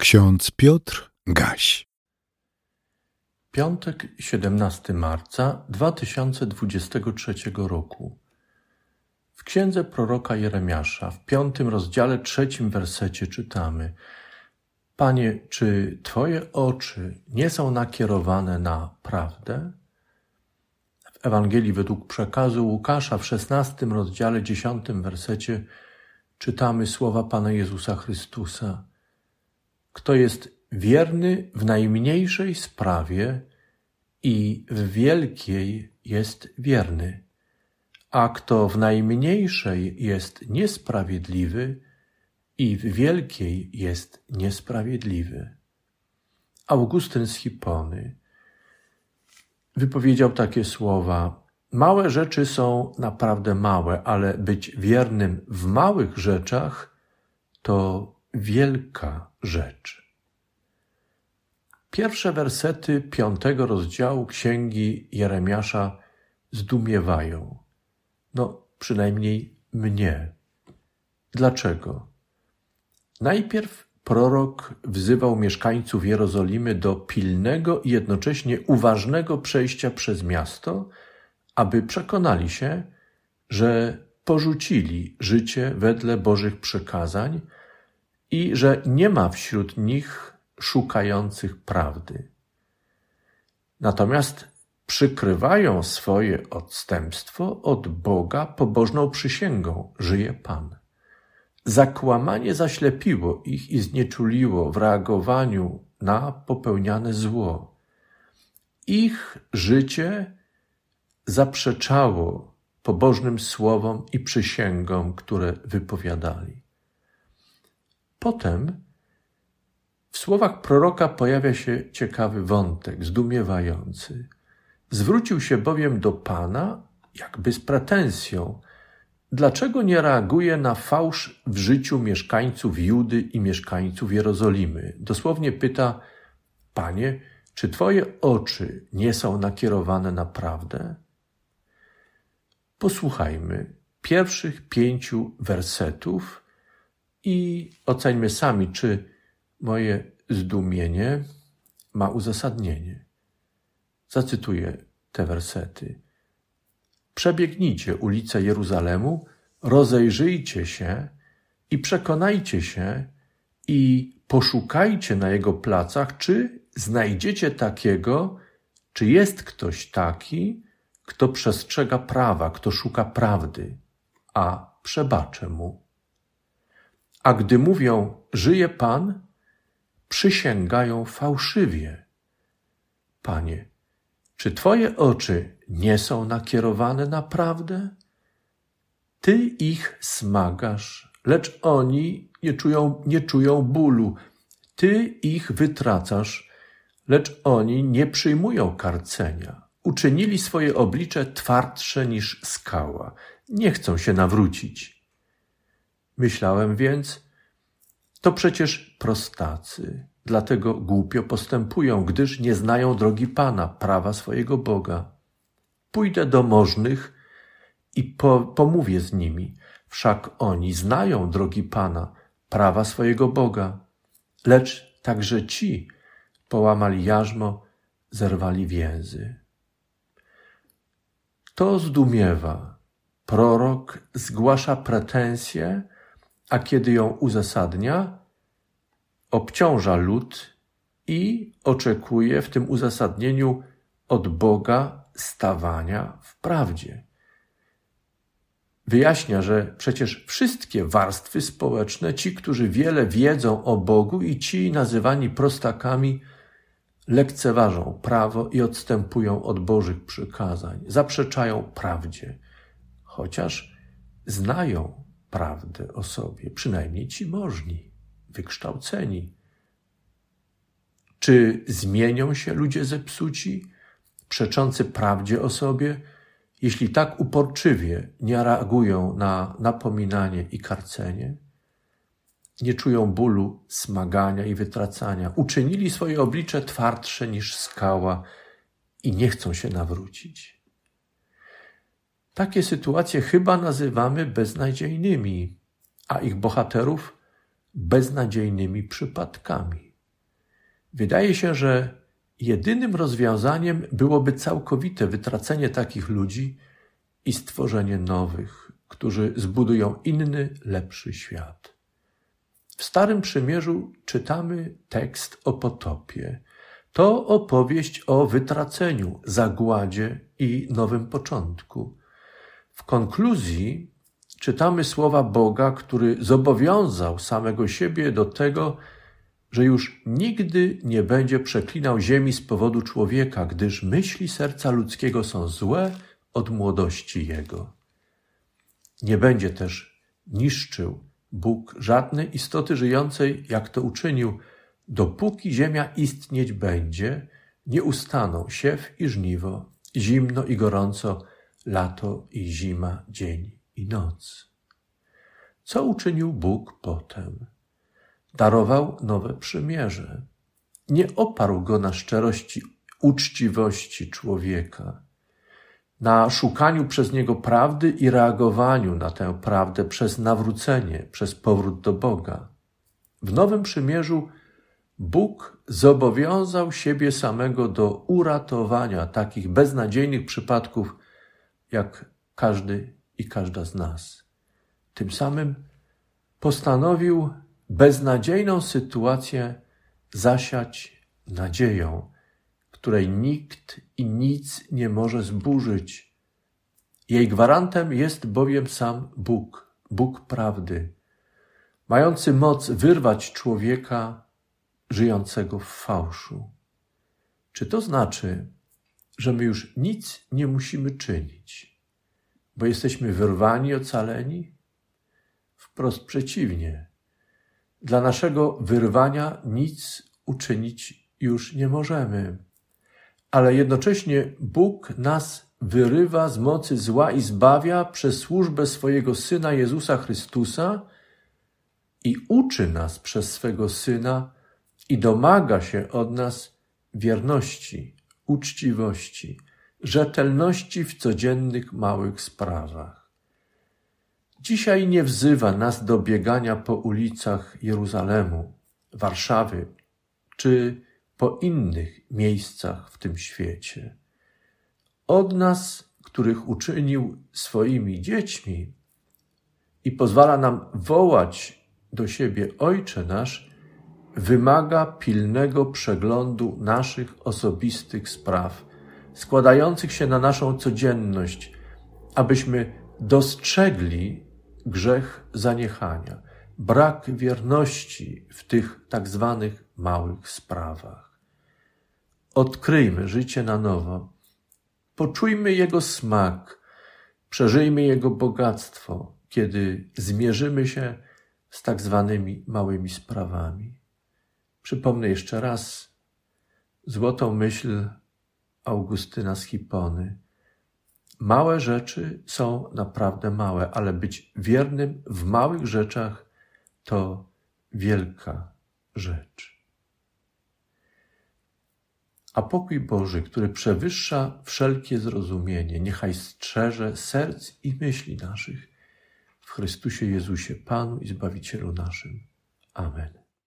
Ksiądz Piotr Gaś. Piątek, 17 marca 2023 roku. W księdze proroka Jeremiasza, w piątym rozdziale, trzecim wersecie czytamy: Panie, czy Twoje oczy nie są nakierowane na prawdę? W Ewangelii według przekazu Łukasza w szesnastym rozdziale, dziesiątym wersecie czytamy słowa Pana Jezusa Chrystusa. Kto jest wierny w najmniejszej sprawie i w wielkiej jest wierny, a kto w najmniejszej jest niesprawiedliwy i w wielkiej jest niesprawiedliwy. Augustyn z Hipony wypowiedział takie słowa: Małe rzeczy są naprawdę małe, ale być wiernym w małych rzeczach to wielka rzecz. Pierwsze wersety piątego rozdziału księgi Jeremiasza zdumiewają. No, przynajmniej mnie. Dlaczego? Najpierw prorok wzywał mieszkańców Jerozolimy do pilnego i jednocześnie uważnego przejścia przez miasto, aby przekonali się, że porzucili życie wedle Bożych przekazań i że nie ma wśród nich szukających prawdy. Natomiast przykrywają swoje odstępstwo od Boga pobożną przysięgą: żyje Pan. Zakłamanie zaślepiło ich i znieczuliło w reagowaniu na popełniane zło. Ich życie zaprzeczało pobożnym słowom i przysięgom, które wypowiadali. Potem w słowach proroka pojawia się ciekawy wątek, zdumiewający. Zwrócił się bowiem do Pana, jakby z pretensją, dlaczego nie reaguje na fałsz w życiu mieszkańców Judy i mieszkańców Jerozolimy. Dosłownie pyta: Panie, czy Twoje oczy nie są nakierowane na prawdę? Posłuchajmy pierwszych pięciu wersetów i oceńmy sami, czy moje zdumienie ma uzasadnienie. Zacytuję te wersety. Przebiegnijcie ulice Jeruzalemu, rozejrzyjcie się i przekonajcie się i poszukajcie na jego placach, czy znajdziecie takiego, czy jest ktoś taki, kto przestrzega prawa, kto szuka prawdy, a przebaczę mu. A gdy mówią, żyje Pan, przysięgają fałszywie. Panie, czy Twoje oczy nie są nakierowane na prawdę? Ty ich smagasz, lecz oni nie czują, nie czują bólu. Ty ich wytracasz, lecz oni nie przyjmują karcenia. Uczynili swoje oblicze twardsze niż skała. Nie chcą się nawrócić. Myślałem więc, to przecież prostacy, dlatego głupio postępują, gdyż nie znają drogi Pana, prawa swojego Boga. Pójdę do możnych i po, pomówię z nimi, wszak oni znają drogi Pana, prawa swojego Boga. Lecz także ci połamali jarzmo, zerwali więzy. To zdumiewa. Prorok zgłasza pretensje, a kiedy ją uzasadnia, obciąża lud i oczekuje w tym uzasadnieniu od Boga stawania w prawdzie. Wyjaśnia, że przecież wszystkie warstwy społeczne, ci, którzy wiele wiedzą o Bogu i ci nazywani prostakami, lekceważą prawo i odstępują od Bożych przykazań, zaprzeczają prawdzie, chociaż znają prawdę o sobie, przynajmniej ci możni, wykształceni. Czy zmienią się ludzie zepsuci, przeczący prawdzie o sobie, jeśli tak uporczywie nie reagują na napominanie i karcenie? Nie czują bólu, smagania i wytracania. Uczynili swoje oblicze twardsze niż skała i nie chcą się nawrócić. Takie sytuacje chyba nazywamy beznadziejnymi, a ich bohaterów beznadziejnymi przypadkami. Wydaje się, że jedynym rozwiązaniem byłoby całkowite wytracenie takich ludzi i stworzenie nowych, którzy zbudują inny, lepszy świat. W Starym Przymierzu czytamy tekst o potopie. To opowieść o wytraceniu, zagładzie i nowym początku. W konkluzji czytamy słowa Boga, który zobowiązał samego siebie do tego, że już nigdy nie będzie przeklinał ziemi z powodu człowieka, gdyż myśli serca ludzkiego są złe od młodości jego. Nie będzie też niszczył Bóg żadnej istoty żyjącej, jak to uczynił, dopóki ziemia istnieć będzie, nie ustaną siew i żniwo, zimno i gorąco, lato i zima, dzień i noc. Co uczynił Bóg potem? Darował nowe przymierze. Nie oparł go na szczerości, uczciwości człowieka, na szukaniu przez niego prawdy i reagowaniu na tę prawdę przez nawrócenie, przez powrót do Boga. W Nowym Przymierzu Bóg zobowiązał siebie samego do uratowania takich beznadziejnych przypadków, jak każdy i każda z nas. Tym samym postanowił beznadziejną sytuację zasiać nadzieją, której nikt i nic nie może zburzyć. Jej gwarantem jest bowiem sam Bóg, Bóg prawdy, mający moc wyrwać człowieka żyjącego w fałszu. Czy to znaczy, że my już nic nie musimy czynić, bo jesteśmy wyrwani, ocaleni? Wprost przeciwnie. Dla naszego wyrwania nic uczynić już nie możemy. Ale jednocześnie Bóg nas wyrywa z mocy zła i zbawia przez służbę swojego Syna Jezusa Chrystusa i uczy nas przez swego Syna i domaga się od nas wierności, uczciwości, rzetelności w codziennych małych sprawach. Dzisiaj nie wzywa nas do biegania po ulicach Jeruzalemu, Warszawy czy po innych miejscach w tym świecie. Od nas, których uczynił swoimi dziećmi i pozwala nam wołać do siebie Ojcze nasz, wymaga pilnego przeglądu naszych osobistych spraw, składających się na naszą codzienność, abyśmy dostrzegli grzech zaniechania, brak wierności w tych tak zwanych małych sprawach. Odkryjmy życie na nowo, poczujmy jego smak, przeżyjmy jego bogactwo, kiedy zmierzymy się z tak zwanymi małymi sprawami. Przypomnę jeszcze raz złotą myśl Augustyna z Hipony. Małe rzeczy są naprawdę małe, ale być wiernym w małych rzeczach to wielka rzecz. A pokój Boży, który przewyższa wszelkie zrozumienie, niechaj strzeże serc i myśli naszych w Chrystusie Jezusie, Panu i Zbawicielu naszym. Amen.